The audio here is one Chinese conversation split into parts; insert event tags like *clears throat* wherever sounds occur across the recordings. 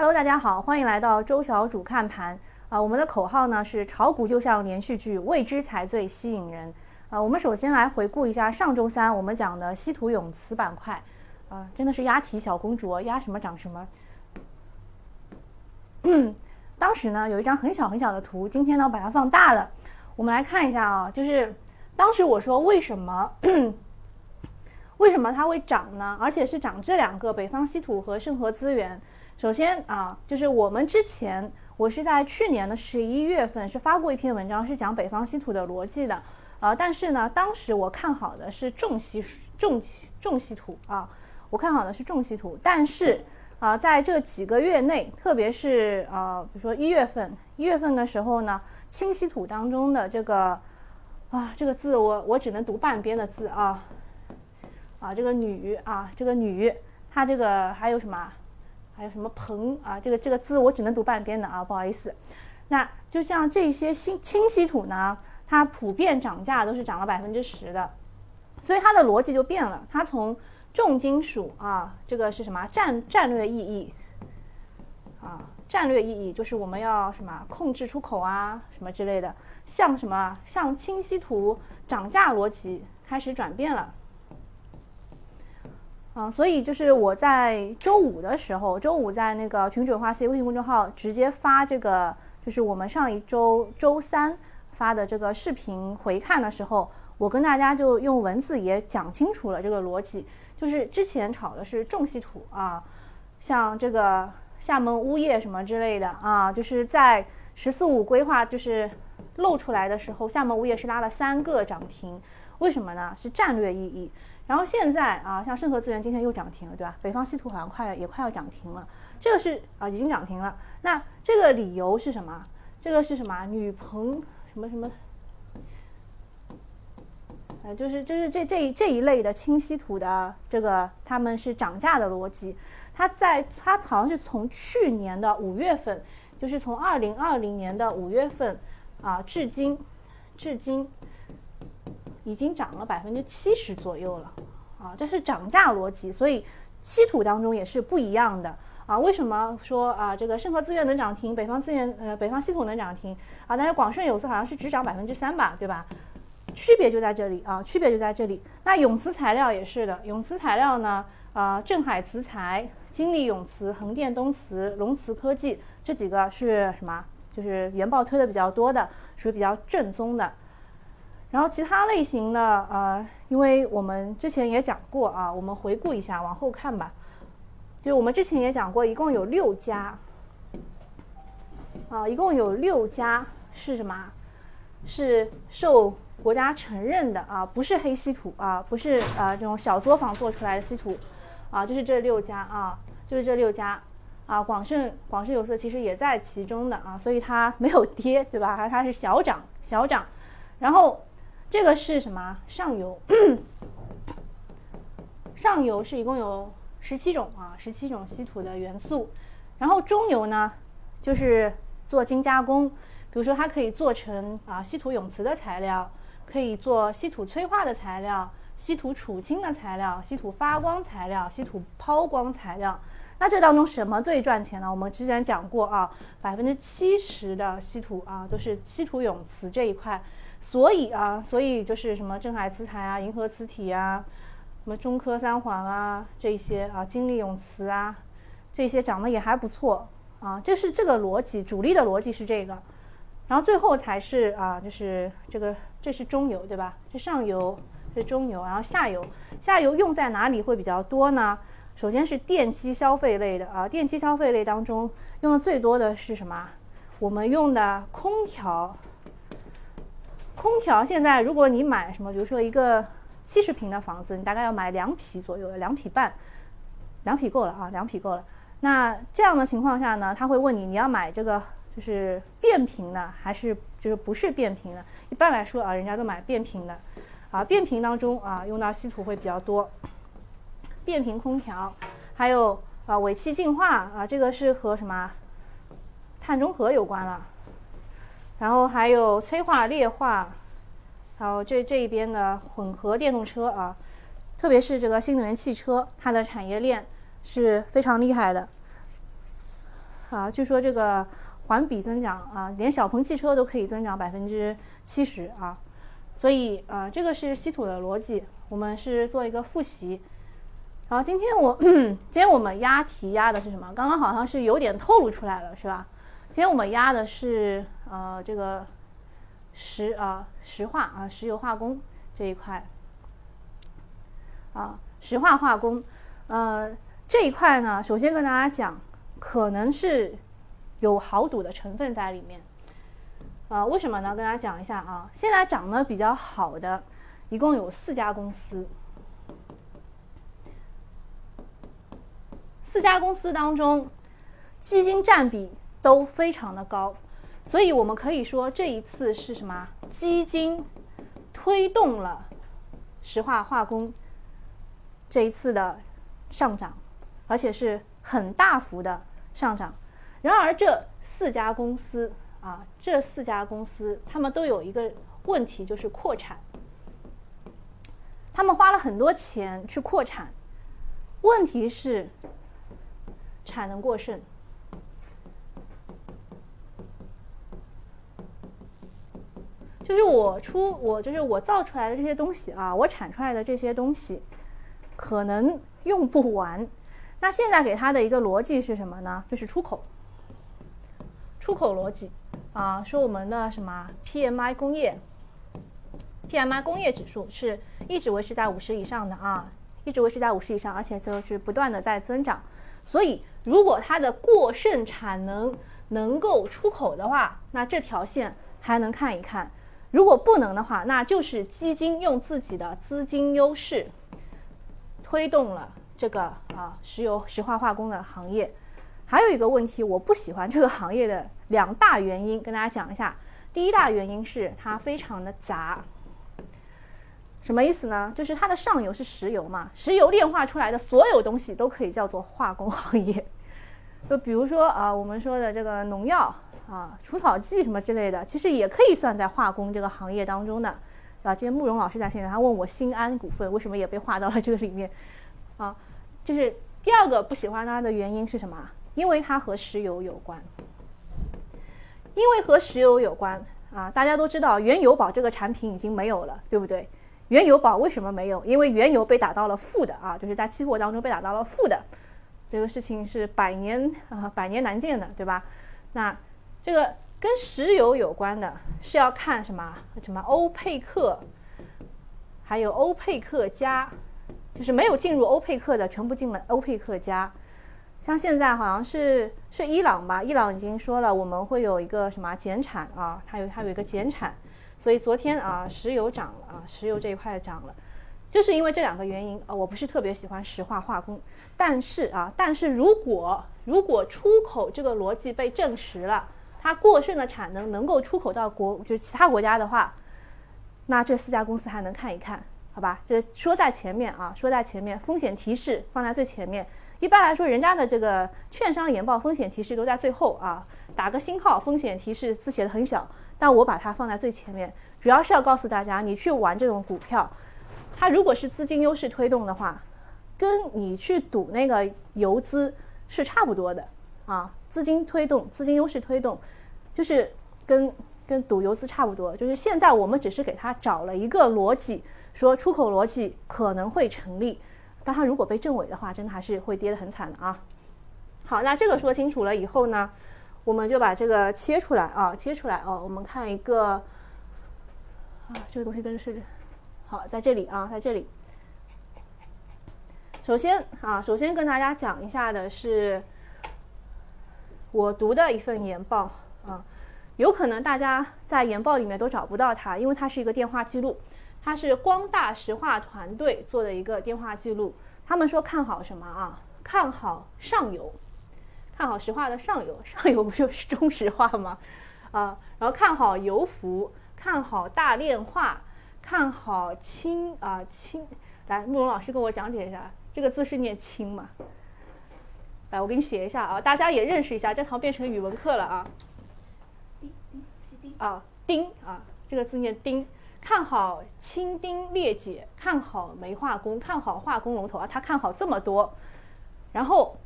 Hello，大家好，欢迎来到周小主看盘啊。我们的口号呢是炒股就像连续剧，未知才最吸引人啊。我们首先来回顾一下上周三我们讲的稀土永磁板块啊，真的是押题小公主，押什么涨什么。当时呢有一张很小很小的图，今天呢把它放大了，我们来看一下啊，就是当时我说为什么为什么它会涨呢？而且是涨这两个北方稀土和盛和资源。首先啊，就是我们之前我是在去年的十一月份是发过一篇文章，是讲北方稀土的逻辑的啊。但是呢，当时我看好的是重稀重重稀土啊，我看好的是重稀土。但是啊，在这几个月内，特别是啊，比如说一月份，一月份的时候呢，轻稀土当中的这个啊，这个字我我只能读半边的字啊啊，这个女啊，这个女，它这个还有什么？还有什么硼啊？这个这个字我只能读半边的啊，不好意思。那就像这些新轻稀土呢，它普遍涨价都是涨了百分之十的，所以它的逻辑就变了。它从重金属啊，这个是什么战战略意义啊？战略意义就是我们要什么控制出口啊，什么之类的，像什么像轻稀土涨价逻辑开始转变了。啊，所以就是我在周五的时候，周五在那个群主花 C 微信公众号直接发这个，就是我们上一周周三发的这个视频回看的时候，我跟大家就用文字也讲清楚了这个逻辑，就是之前炒的是重稀土啊，像这个厦门钨业什么之类的啊，就是在“十四五”规划就是露出来的时候，厦门钨业是拉了三个涨停，为什么呢？是战略意义。然后现在啊，像盛和资源今天又涨停了，对吧？北方稀土好像快也快要涨停了，这个是啊已经涨停了。那这个理由是什么？这个是什么？女朋什么什么？呃，就是就是这这这一类的轻稀土的这个，他们是涨价的逻辑。它在它好像是从去年的五月份，就是从二零二零年的五月份啊，至今，至今。已经涨了百分之七十左右了，啊，这是涨价逻辑，所以稀土当中也是不一样的啊。为什么说啊这个盛和资源能涨停，北方资源呃北方稀土能涨停啊？但是广顺有色好像是只涨百分之三吧，对吧？区别就在这里啊，区别就在这里。那永磁材料也是的，永磁材料呢，啊镇海磁材、金利永磁、恒电东磁、龙磁科技这几个是什么？就是原报推的比较多的，属于比较正宗的。然后其他类型呢，呃，因为我们之前也讲过啊，我们回顾一下，往后看吧。就我们之前也讲过，一共有六家，啊，一共有六家是什么？是受国家承认的啊，不是黑稀土啊，不是啊这种小作坊做出来的稀土，啊，就是这六家啊，就是这六家啊。广盛广盛有色其实也在其中的啊，所以它没有跌，对吧？它它是小涨小涨，然后。这个是什么？上游，*clears throat* 上游是一共有十七种啊，十七种稀土的元素。然后中游呢，就是做精加工，比如说它可以做成啊稀土永磁的材料，可以做稀土催化的材料、稀土储氢的材料、稀土发光材料、稀土抛光材料。那这当中什么最赚钱呢？我们之前讲过啊，百分之七十的稀土啊都是稀土永磁这一块。所以啊，所以就是什么镇海磁材啊、银河磁体啊、什么中科三环啊这些啊、金利永磁啊，这些涨得也还不错啊。这是这个逻辑，主力的逻辑是这个，然后最后才是啊，就是这个这是中游对吧？这上游是中游，然后下游下游用在哪里会比较多呢？首先是电机消费类的啊，电机消费类当中用的最多的是什么？我们用的空调。空调现在，如果你买什么，比如说一个七十平的房子，你大概要买两匹左右的，两匹半，两匹够了啊，两匹够了。那这样的情况下呢，他会问你，你要买这个就是变频的，还是就是不是变频的？一般来说啊，人家都买变频的，啊，变频当中啊，用到稀土会比较多。变频空调，还有啊，尾气净化啊，这个是和什么碳中和有关了。然后还有催化裂化，还有这这一边的混合电动车啊，特别是这个新能源汽车，它的产业链是非常厉害的。啊，据说这个环比增长啊，连小鹏汽车都可以增长百分之七十啊，所以啊，这个是稀土的逻辑，我们是做一个复习。然后今天我 *coughs* 今天我们押题押的是什么？刚刚好像是有点透露出来了，是吧？今天我们押的是呃这个石啊石化啊石油化工这一块啊石化化工呃这一块呢，首先跟大家讲。可能是有豪赌的成分在里面，啊，为什么呢？跟大家讲一下啊，现在涨得比较好的，一共有四家公司，四家公司当中，基金占比都非常的高，所以我们可以说这一次是什么？基金推动了石化化工这一次的上涨，而且是很大幅的。上涨，然而这四家公司啊，这四家公司他们都有一个问题，就是扩产。他们花了很多钱去扩产，问题是产能过剩。就是我出我就是我造出来的这些东西啊，我产出来的这些东西可能用不完。那现在给他的一个逻辑是什么呢？就是出口，出口逻辑啊，说我们的什么 PMI 工业，PMI 工业指数是一直维持在五十以上的啊，一直维持在五十以上，而且就是不断的在增长。所以如果它的过剩产能能够出口的话，那这条线还能看一看；如果不能的话，那就是基金用自己的资金优势推动了。这个啊，石油石化化工的行业，还有一个问题，我不喜欢这个行业的两大原因，跟大家讲一下。第一大原因是它非常的杂，什么意思呢？就是它的上游是石油嘛，石油炼化出来的所有东西都可以叫做化工行业。就比如说啊，我们说的这个农药啊、除草剂什么之类的，其实也可以算在化工这个行业当中的。啊，今天慕容老师在现场，他问我新安股份为什么也被划到了这个里面，啊。就是第二个不喜欢它的原因是什么？因为它和石油有关。因为和石油有关啊，大家都知道原油宝这个产品已经没有了，对不对？原油宝为什么没有？因为原油被打到了负的啊，就是在期货当中被打到了负的，这个事情是百年啊百年难见的，对吧？那这个跟石油有关的是要看什么？什么欧佩克，还有欧佩克加。就是没有进入欧佩克的，全部进了欧佩克加。像现在好像是是伊朗吧，伊朗已经说了，我们会有一个什么减产啊，它有它有一个减产，所以昨天啊，石油涨了啊，石油这一块涨了，就是因为这两个原因啊。我不是特别喜欢石化化工，但是啊，但是如果如果出口这个逻辑被证实了，它过剩的产能能够出口到国就是其他国家的话，那这四家公司还能看一看。好吧，这说在前面啊，说在前面，风险提示放在最前面。一般来说，人家的这个券商研报风险提示都在最后啊，打个星号，风险提示字写的很小，但我把它放在最前面，主要是要告诉大家，你去玩这种股票，它如果是资金优势推动的话，跟你去赌那个游资是差不多的啊，资金推动，资金优势推动，就是跟跟赌游资差不多，就是现在我们只是给他找了一个逻辑。说出口逻辑可能会成立，但他如果被证伪的话，真的还是会跌得很惨的啊。好，那这个说清楚了以后呢，我们就把这个切出来啊，切出来哦。我们看一个啊，这个东西真的是好，在这里啊，在这里。首先啊，首先跟大家讲一下的是我读的一份研报啊，有可能大家在研报里面都找不到它，因为它是一个电话记录。它是光大石化团队做的一个电话记录，他们说看好什么啊？看好上游，看好石化的上游，*laughs* 上游不就是中石化吗？啊，然后看好油服，看好大炼化，看好氢啊氢。来，慕容老师跟我讲解一下，这个字是念氢吗？来，我给你写一下啊，大家也认识一下，这堂变成语文课了啊。丁丁是丁啊，丁啊，这个字念丁。看好清丁裂解，看好煤化工，看好化工龙头啊！他看好这么多，然后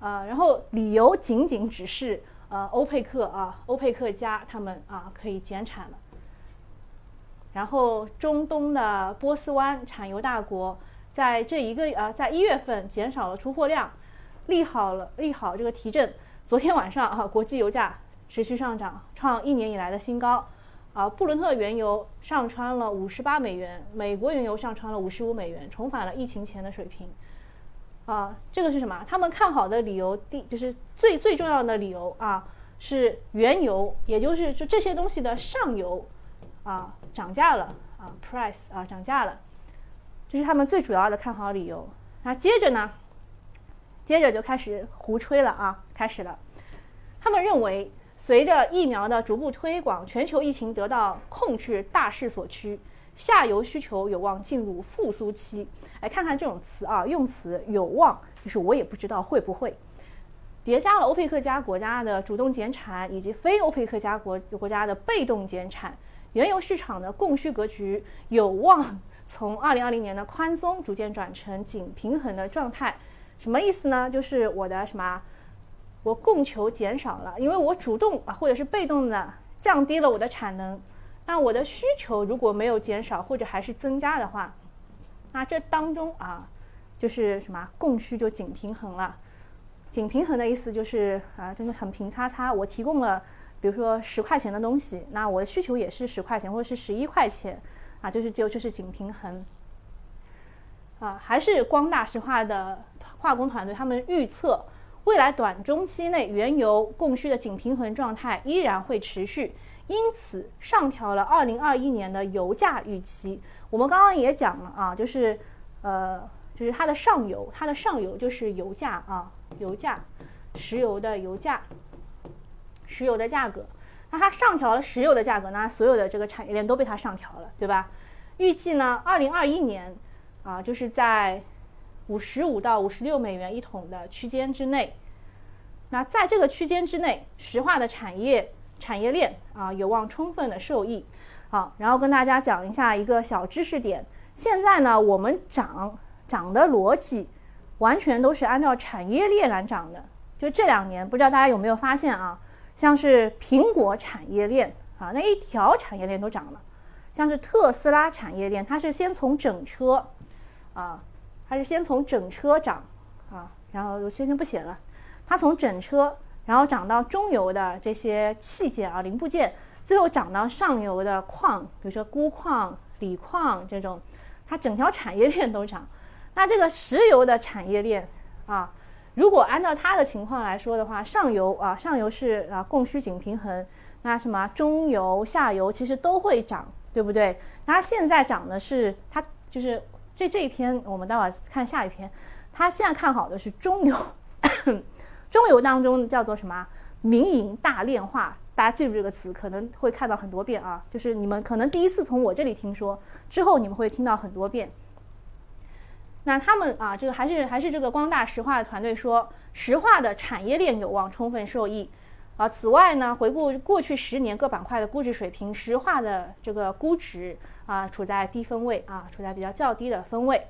啊，然后理由仅仅只是呃欧佩克啊，欧佩克加他们啊可以减产了。然后中东的波斯湾产油大国在这一个呃在一月份减少了出货量，利好了利好这个提振。昨天晚上啊，*laughs* 国际油价持续上涨，创一年以来的新高。啊，布伦特原油上穿了五十八美元，美国原油上穿了五十五美元，重返了疫情前的水平。啊，这个是什么？他们看好的理由，第就是最最重要的理由啊，是原油，也就是就这些东西的上游啊涨价了啊，price 啊涨价了，这是他们最主要的看好理由。那接着呢，接着就开始胡吹了啊，开始了，他们认为。随着疫苗的逐步推广，全球疫情得到控制，大势所趋，下游需求有望进入复苏期。来看看这种词啊，用词有望，就是我也不知道会不会叠加了欧佩克加国家的主动减产，以及非欧佩克加国国家的被动减产，原油市场的供需格局有望从二零二零年的宽松逐渐转成紧平衡的状态。什么意思呢？就是我的什么？我供求减少了，因为我主动啊或者是被动的降低了我的产能，那我的需求如果没有减少或者还是增加的话，那这当中啊就是什么供需就紧平衡了。紧平衡的意思就是啊真的很平叉叉，我提供了比如说十块钱的东西，那我的需求也是十块钱或者是十一块钱啊，就是就就是紧平衡。啊，还是光大石化的化工团队他们预测。未来短中期内，原油供需的紧平衡状态依然会持续，因此上调了2021年的油价预期。我们刚刚也讲了啊，就是，呃，就是它的上游，它的上游就是油价啊，油价，石油的油价，石油的价格。那它上调了石油的价格，那所有的这个产业链都被它上调了，对吧？预计呢，2021年啊，就是在。五十五到五十六美元一桶的区间之内，那在这个区间之内，石化的产业产业链啊有望充分的受益。好，然后跟大家讲一下一个小知识点。现在呢，我们涨涨的逻辑完全都是按照产业链来涨的。就这两年，不知道大家有没有发现啊？像是苹果产业链啊，那一条产业链都涨了。像是特斯拉产业链，它是先从整车啊。它是先从整车涨，啊，然后我先先不写了，它从整车，然后涨到中游的这些器件啊零部件，最后涨到上游的矿，比如说钴矿、锂矿这种，它整条产业链都涨。那这个石油的产业链啊，如果按照它的情况来说的话，上游啊上游是啊供需紧平衡，那什么中游、下游其实都会涨，对不对？那现在涨的是它就是。这这一篇我们待会儿看下一篇，他现在看好的是中游，*coughs* 中游当中叫做什么？民营大炼化，大家记住这个词，可能会看到很多遍啊。就是你们可能第一次从我这里听说，之后你们会听到很多遍。那他们啊，这个还是还是这个光大石化的团队说，石化的产业链有望充分受益。啊，此外呢，回顾过去十年各板块的估值水平，石化的这个估值啊处在低分位啊，处在比较较低的分位。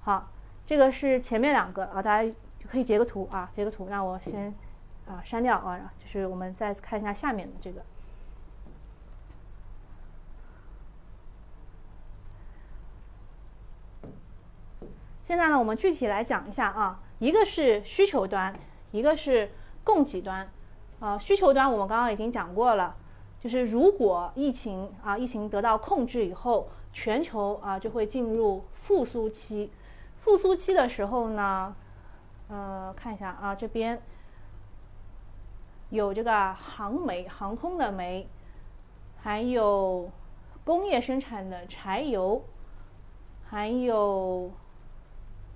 好，这个是前面两个啊，大家就可以截个图啊，截个图。那我先啊删掉啊，就是我们再看一下下面的这个。现在呢，我们具体来讲一下啊，一个是需求端，一个是供给端。啊，需求端我们刚刚已经讲过了，就是如果疫情啊，疫情得到控制以后，全球啊就会进入复苏期。复苏期的时候呢，呃，看一下啊，这边有这个航煤、航空的煤，还有工业生产的柴油，还有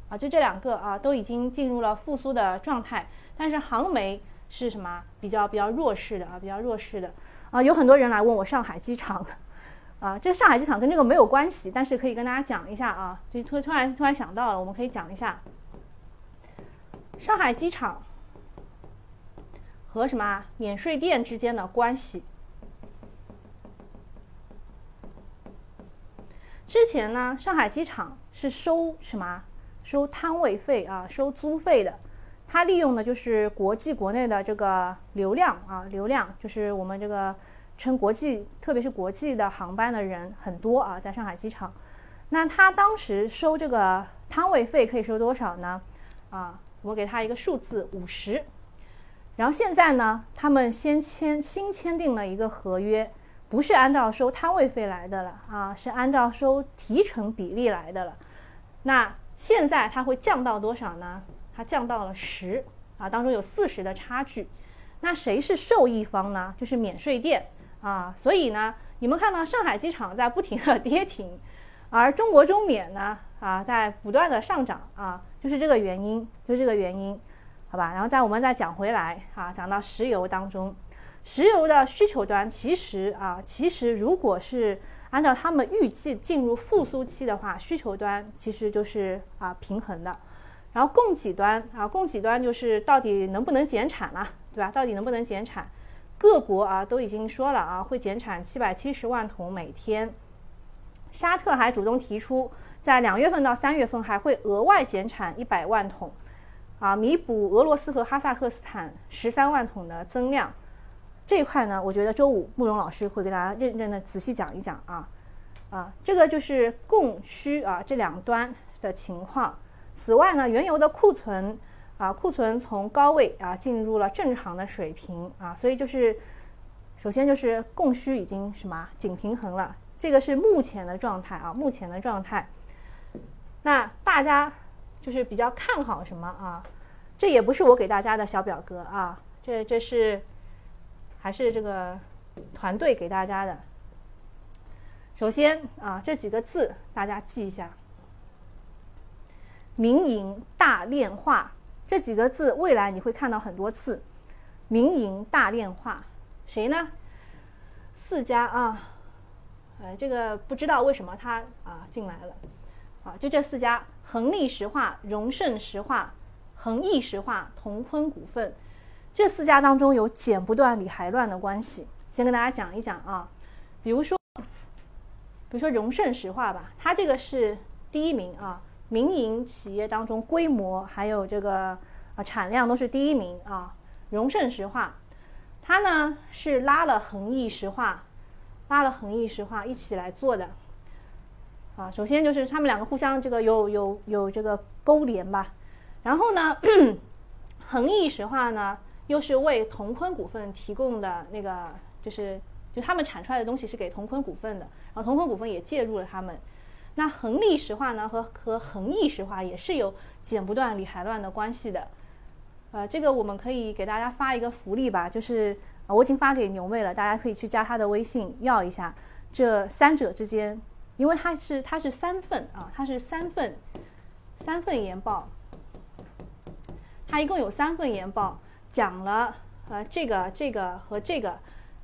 啊，就这两个啊，都已经进入了复苏的状态，但是航煤。是什么比较比较弱势的啊？比较弱势的啊，有很多人来问我上海机场，啊，这个上海机场跟这个没有关系，但是可以跟大家讲一下啊，就突突然突然想到了，我们可以讲一下上海机场和什么免税店之间的关系。之前呢，上海机场是收什么？收摊位费啊，收租费的。它利用的就是国际国内的这个流量啊，流量就是我们这个乘国际，特别是国际的航班的人很多啊，在上海机场。那它当时收这个摊位费可以收多少呢？啊，我给他一个数字五十。然后现在呢，他们先签新签订了一个合约，不是按照收摊位费来的了啊，是按照收提成比例来的了。那现在它会降到多少呢？它降到了十啊，当中有四十的差距。那谁是受益方呢？就是免税店啊。所以呢，你们看到上海机场在不停的 *laughs* 跌停，而中国中免呢啊在不断的上涨啊，就是这个原因，就是这个原因。好吧，然后再我们再讲回来啊，讲到石油当中，石油的需求端其实啊，其实如果是按照他们预计进入复苏期的话，需求端其实就是啊平衡的，然后供给端啊，供给端就是到底能不能减产了，对吧？到底能不能减产？各国啊都已经说了啊，会减产七百七十万桶每天，沙特还主动提出，在两月份到三月份还会额外减产一百万桶。啊，弥补俄罗斯和哈萨克斯坦十三万桶的增量，这一块呢，我觉得周五慕容老师会给大家认真的仔细讲一讲啊，啊，这个就是供需啊这两端的情况。此外呢，原油的库存啊，库存从高位啊进入了正常的水平啊，所以就是首先就是供需已经什么紧平衡了，这个是目前的状态啊，目前的状态。那大家。就是比较看好什么啊？这也不是我给大家的小表格啊，这这是还是这个团队给大家的。首先啊，这几个字大家记一下：民营大炼化这几个字，未来你会看到很多次。民营大炼化，谁呢？四家啊，呃，这个不知道为什么他啊进来了。啊，就这四家：恒力石化、荣盛石化、恒益石化、同坤股份。这四家当中有剪不断理还乱的关系。先跟大家讲一讲啊，比如说，比如说荣盛石化吧，它这个是第一名啊，民营企业当中规模还有这个啊产量都是第一名啊。荣盛石化，它呢是拉了恒益石化，拉了恒益石化一起来做的。啊，首先就是他们两个互相这个有有有这个勾连吧，然后呢，*coughs* 恒益石化呢又是为同坤股份提供的那个，就是就他们产出来的东西是给同坤股份的，然后同坤股份也介入了他们。那恒力石化呢和和恒益石化也是有剪不断理还乱的关系的。呃，这个我们可以给大家发一个福利吧，就是我已经发给牛妹了，大家可以去加她的微信要一下这三者之间。因为它是它是三份啊，它是三份三份研报，它一共有三份研报，讲了呃这个这个和这个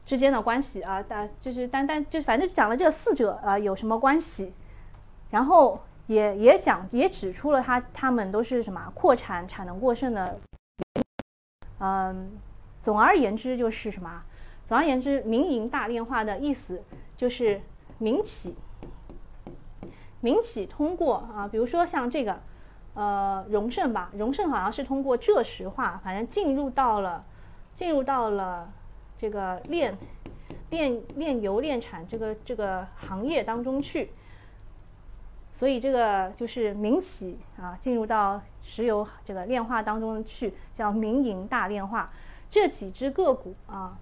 之间的关系啊，但就是单单就反正讲了这四者啊有什么关系，然后也也讲也指出了他他们都是什么扩产产能过剩的，嗯，总而言之就是什么，总而言之民营大炼化的意思就是民企。民企通过啊，比如说像这个，呃，荣盛吧，荣盛好像是通过浙石化，反正进入到了，进入到了这个炼炼炼油炼产这个这个行业当中去，所以这个就是民企啊，进入到石油这个炼化当中去，叫民营大炼化。这几只个股啊，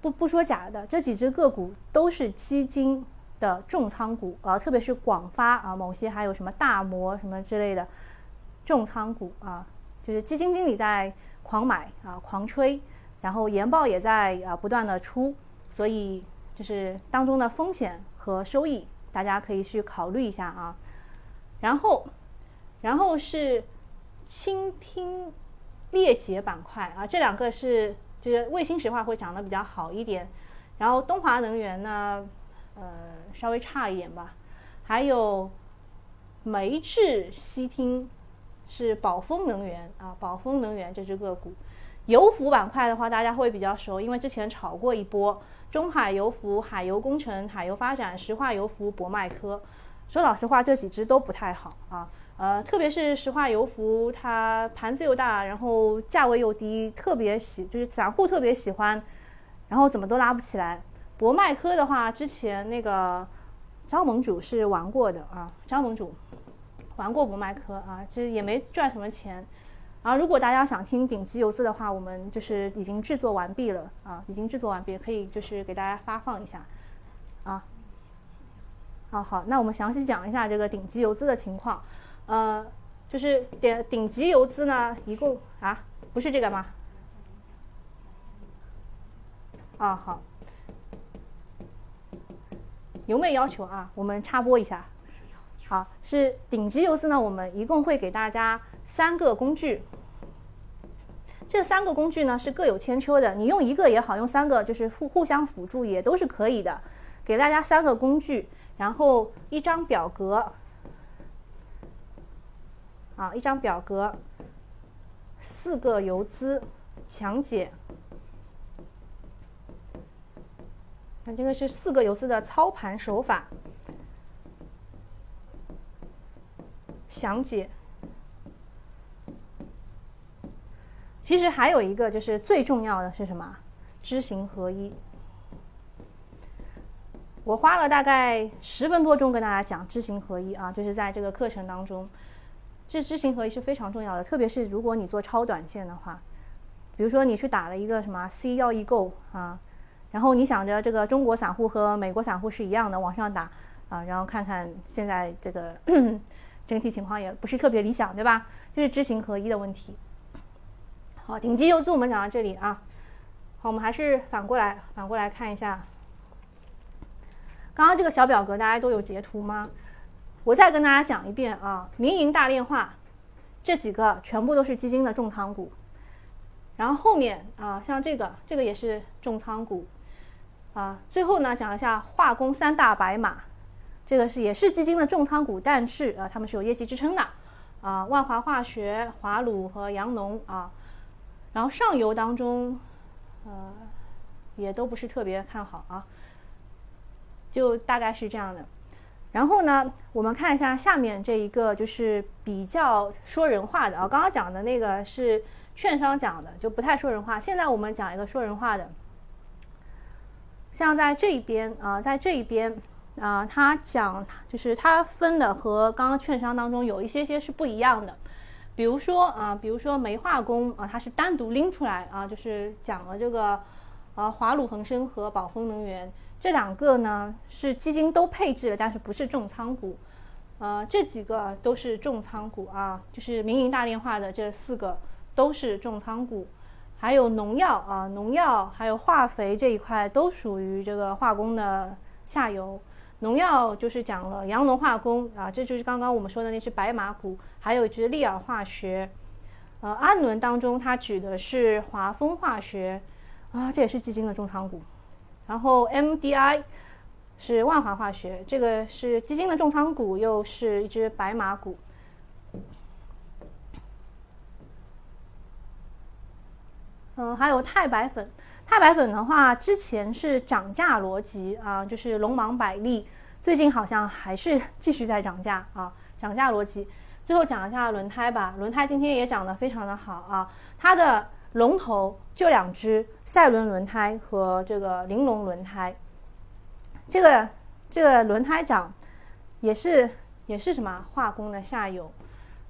不不说假的，这几只个股都是基金。的重仓股啊，特别是广发啊，某些还有什么大摩什么之类的重仓股啊，就是基金经理在狂买啊，狂吹，然后研报也在啊不断的出，所以就是当中的风险和收益，大家可以去考虑一下啊。然后，然后是倾听裂解板块啊，这两个是就是卫星石化会涨得比较好一点，然后东华能源呢。呃，稍微差一点吧。还有煤制烯烃是宝丰能源啊，宝丰能源这只个股。油服板块的话，大家会比较熟，因为之前炒过一波。中海油服、海油工程、海油发展、石化油服、博迈科。说老实话，这几只都不太好啊。呃，特别是石化油服，它盘子又大，然后价位又低，特别喜就是散户特别喜欢，然后怎么都拉不起来。博迈科的话，之前那个张盟主是玩过的啊，张盟主玩过博迈科啊，其实也没赚什么钱。啊，如果大家想听顶级游资的话，我们就是已经制作完毕了啊，已经制作完毕，可以就是给大家发放一下啊。好好，那我们详细讲一下这个顶级游资的情况。呃，就是顶顶级游资呢，一共啊，不是这个吗？啊，好，有没有要求啊？我们插播一下。好，是顶级游资呢，我们一共会给大家三个工具。这三个工具呢是各有千秋的，你用一个也好，用三个就是互互相辅助也都是可以的。给大家三个工具，然后一张表格。啊，一张表格，四个游资详解。那这个是四个游资的操盘手法，详解。其实还有一个就是最重要的是什么？知行合一。我花了大概十分多钟跟大家讲知行合一啊，就是在这个课程当中。这知行合一是非常重要的，特别是如果你做超短线的话，比如说你去打了一个什么 C 要易购啊，然后你想着这个中国散户和美国散户是一样的往上打啊，然后看看现在这个 *coughs* 整体情况也不是特别理想，对吧？就是知行合一的问题。好，顶级游资我们讲到这里啊，好，我们还是反过来反过来看一下，刚刚这个小表格大家都有截图吗？我再跟大家讲一遍啊，民营大炼化这几个全部都是基金的重仓股，然后后面啊，像这个这个也是重仓股啊。最后呢，讲一下化工三大白马，这个是也是基金的重仓股，但是啊，他们是有业绩支撑的啊。万华化学、华鲁和阳农啊，然后上游当中呃也都不是特别看好啊，就大概是这样的。然后呢，我们看一下下面这一个，就是比较说人话的啊。刚刚讲的那个是券商讲的，就不太说人话。现在我们讲一个说人话的，像在这一边啊，在这一边啊，他讲就是他分的和刚刚券商当中有一些些是不一样的。比如说啊，比如说煤化工啊，它是单独拎出来啊，就是讲了这个啊，华鲁恒生和宝丰能源。这两个呢是基金都配置的，但是不是重仓股，呃，这几个都是重仓股啊，就是民营大炼化的这四个都是重仓股，还有农药啊，农药还有化肥这一块都属于这个化工的下游。农药就是讲了阳农化工啊，这就是刚刚我们说的那只白马股，还有一只利尔化学。呃，氨轮当中它指的是华丰化学啊，这也是基金的重仓股。然后 MDI 是万华化学，这个是基金的重仓股，又是一只白马股。嗯，还有钛白粉，钛白粉的话，之前是涨价逻辑啊，就是龙芒百利，最近好像还是继续在涨价啊，涨价逻辑。最后讲一下轮胎吧，轮胎今天也涨得非常的好啊，它的。龙头就两只赛伦轮胎和这个玲珑轮胎，这个这个轮胎涨也是也是什么化工的下游，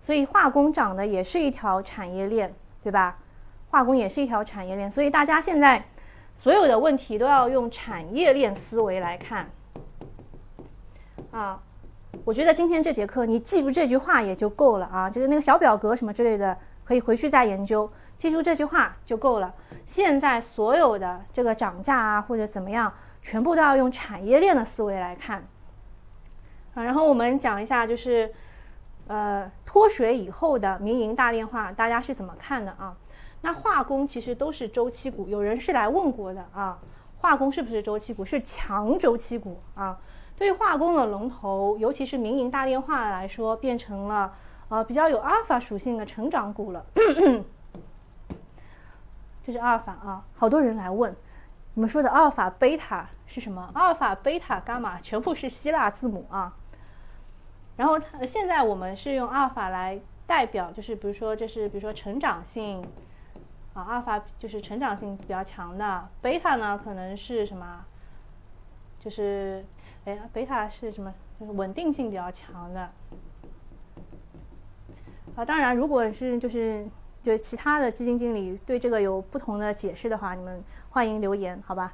所以化工涨的也是一条产业链，对吧？化工也是一条产业链，所以大家现在所有的问题都要用产业链思维来看。啊，我觉得今天这节课你记住这句话也就够了啊，就是那个小表格什么之类的，可以回去再研究。记住这句话就够了。现在所有的这个涨价啊，或者怎么样，全部都要用产业链的思维来看啊。然后我们讲一下，就是呃脱水以后的民营大炼化，大家是怎么看的啊？那化工其实都是周期股，有人是来问过的啊。化工是不是周期股？是强周期股啊。对化工的龙头，尤其是民营大炼化来说，变成了呃比较有阿尔法属性的成长股了。*clears throat* 这是阿尔法啊，好多人来问，你们说的阿尔法、贝塔是什么？阿尔法、贝塔、伽马全部是希腊字母啊。然后现在我们是用阿尔法来代表，就是比如说这是比如说成长性啊，阿尔法就是成长性比较强的，贝塔呢可能是什么？就是哎，贝塔是什么？就是稳定性比较强的。啊，当然，如果是就是就其他的基金经理对这个有不同的解释的话，你们欢迎留言，好吧？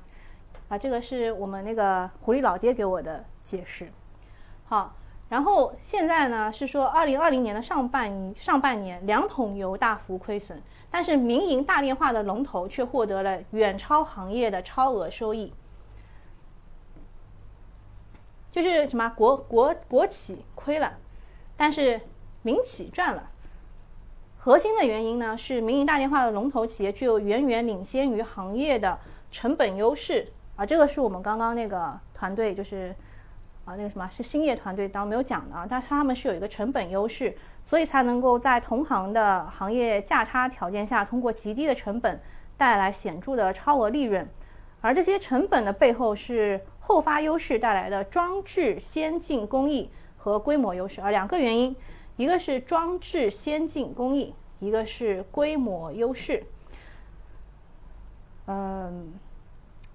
啊，这个是我们那个狐狸老爹给我的解释。好，然后现在呢是说，二零二零年的上半上半年，两桶油大幅亏损，但是民营大炼化的龙头却获得了远超行业的超额收益。就是什么国国国企亏了，但是民企赚了。核心的原因呢是民营大电话的龙头企业具有远远领先于行业的成本优势啊，这个是我们刚刚那个团队就是啊那个什么是兴业团队当没有讲的啊，但是他们是有一个成本优势，所以才能够在同行的行业价差条件下，通过极低的成本带来显著的超额利润。而这些成本的背后是后发优势带来的装置先进工艺和规模优势，而两个原因，一个是装置先进工艺，一个是规模优势。嗯，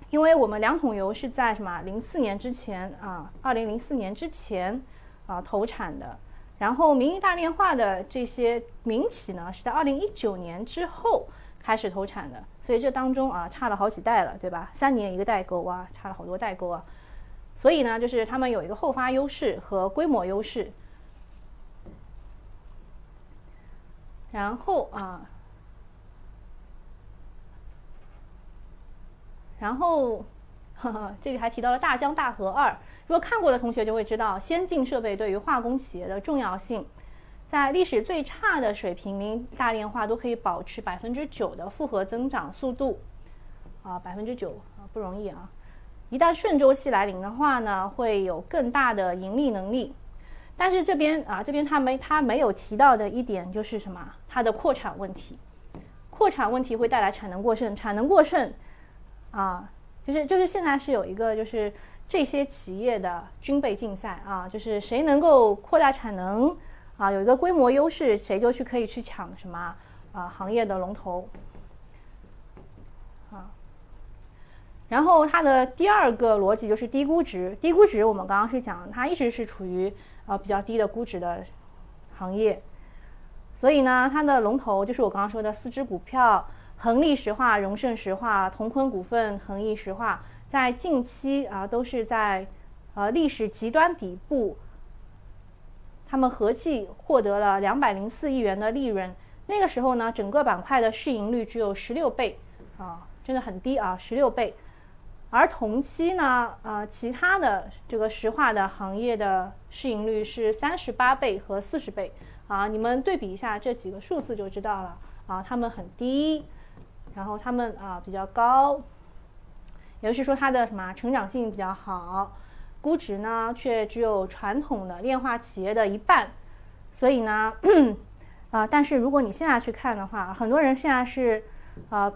因为我们两桶油是在什么零四年之前啊，二零零四年之前啊投产的，然后民营大炼化的这些民企呢是在二零一九年之后。开始投产的，所以这当中啊差了好几代了，对吧？三年一个代沟啊，差了好多代沟啊。所以呢，就是他们有一个后发优势和规模优势。然后啊，然后呵呵，这里还提到了大江大河二。如果看过的同学就会知道，先进设备对于化工企业的重要性。在历史最差的水平，民营大炼化都可以保持百分之九的复合增长速度，啊，百分之九，不容易啊！一旦顺周期来临的话呢，会有更大的盈利能力。但是这边啊，这边他没他没有提到的一点就是什么？它的扩产问题，扩产问题会带来产能过剩，产能过剩啊，就是就是现在是有一个就是这些企业的军备竞赛啊，就是谁能够扩大产能。啊，有一个规模优势，谁就去可以去抢什么啊行业的龙头啊。然后它的第二个逻辑就是低估值，低估值我们刚刚是讲它一直是处于呃比较低的估值的行业，所以呢，它的龙头就是我刚刚说的四只股票：恒力石化、荣盛石化、同坤股份、恒益石化，在近期啊都是在呃历史极端底部。他们合计获得了两百零四亿元的利润，那个时候呢，整个板块的市盈率只有十六倍，啊，真的很低啊，十六倍。而同期呢，呃，其他的这个石化的行业的市盈率是三十八倍和四十倍，啊，你们对比一下这几个数字就知道了，啊，他们很低，然后他们啊比较高，也就是说它的什么成长性比较好。估值呢，却只有传统的炼化企业的一半，所以呢，*clears throat* 啊，但是如果你现在去看的话，很多人现在是，啊，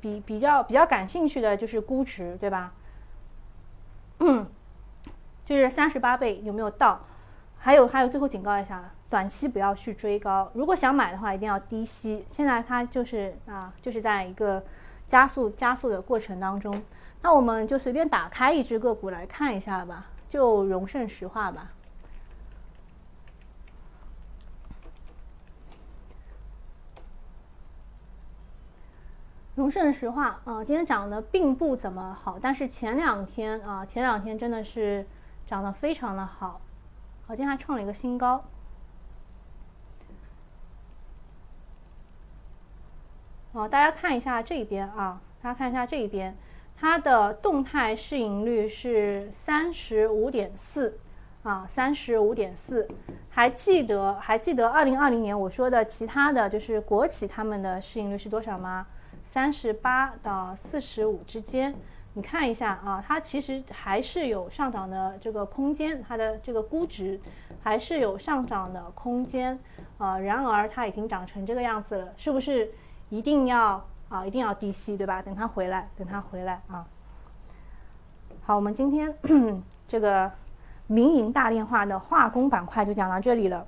比比较比较感兴趣的就是估值，对吧？就是三十八倍有没有到？还有还有，最后警告一下，短期不要去追高，如果想买的话，一定要低吸。现在它就是啊，就是在一个加速加速的过程当中。那我们就随便打开一只个股来看一下吧，就荣盛石化吧。荣盛石化啊，今天涨得并不怎么好，但是前两天啊，前两天真的是涨得非常的好，好，今天还创了一个新高。哦，大家看一下这边啊，大家看一下这一边。它的动态市盈率是三十五点四，啊，三十五点四。还记得还记得二零二零年我说的其他的就是国企他们的市盈率是多少吗？三十八到四十五之间。你看一下啊，它其实还是有上涨的这个空间，它的这个估值还是有上涨的空间啊。然而它已经涨成这个样子了，是不是一定要？啊，一定要低吸，对吧？等他回来，等他回来啊。好，我们今天 *clears throat* 这个民营大炼化的化工板块就讲到这里了。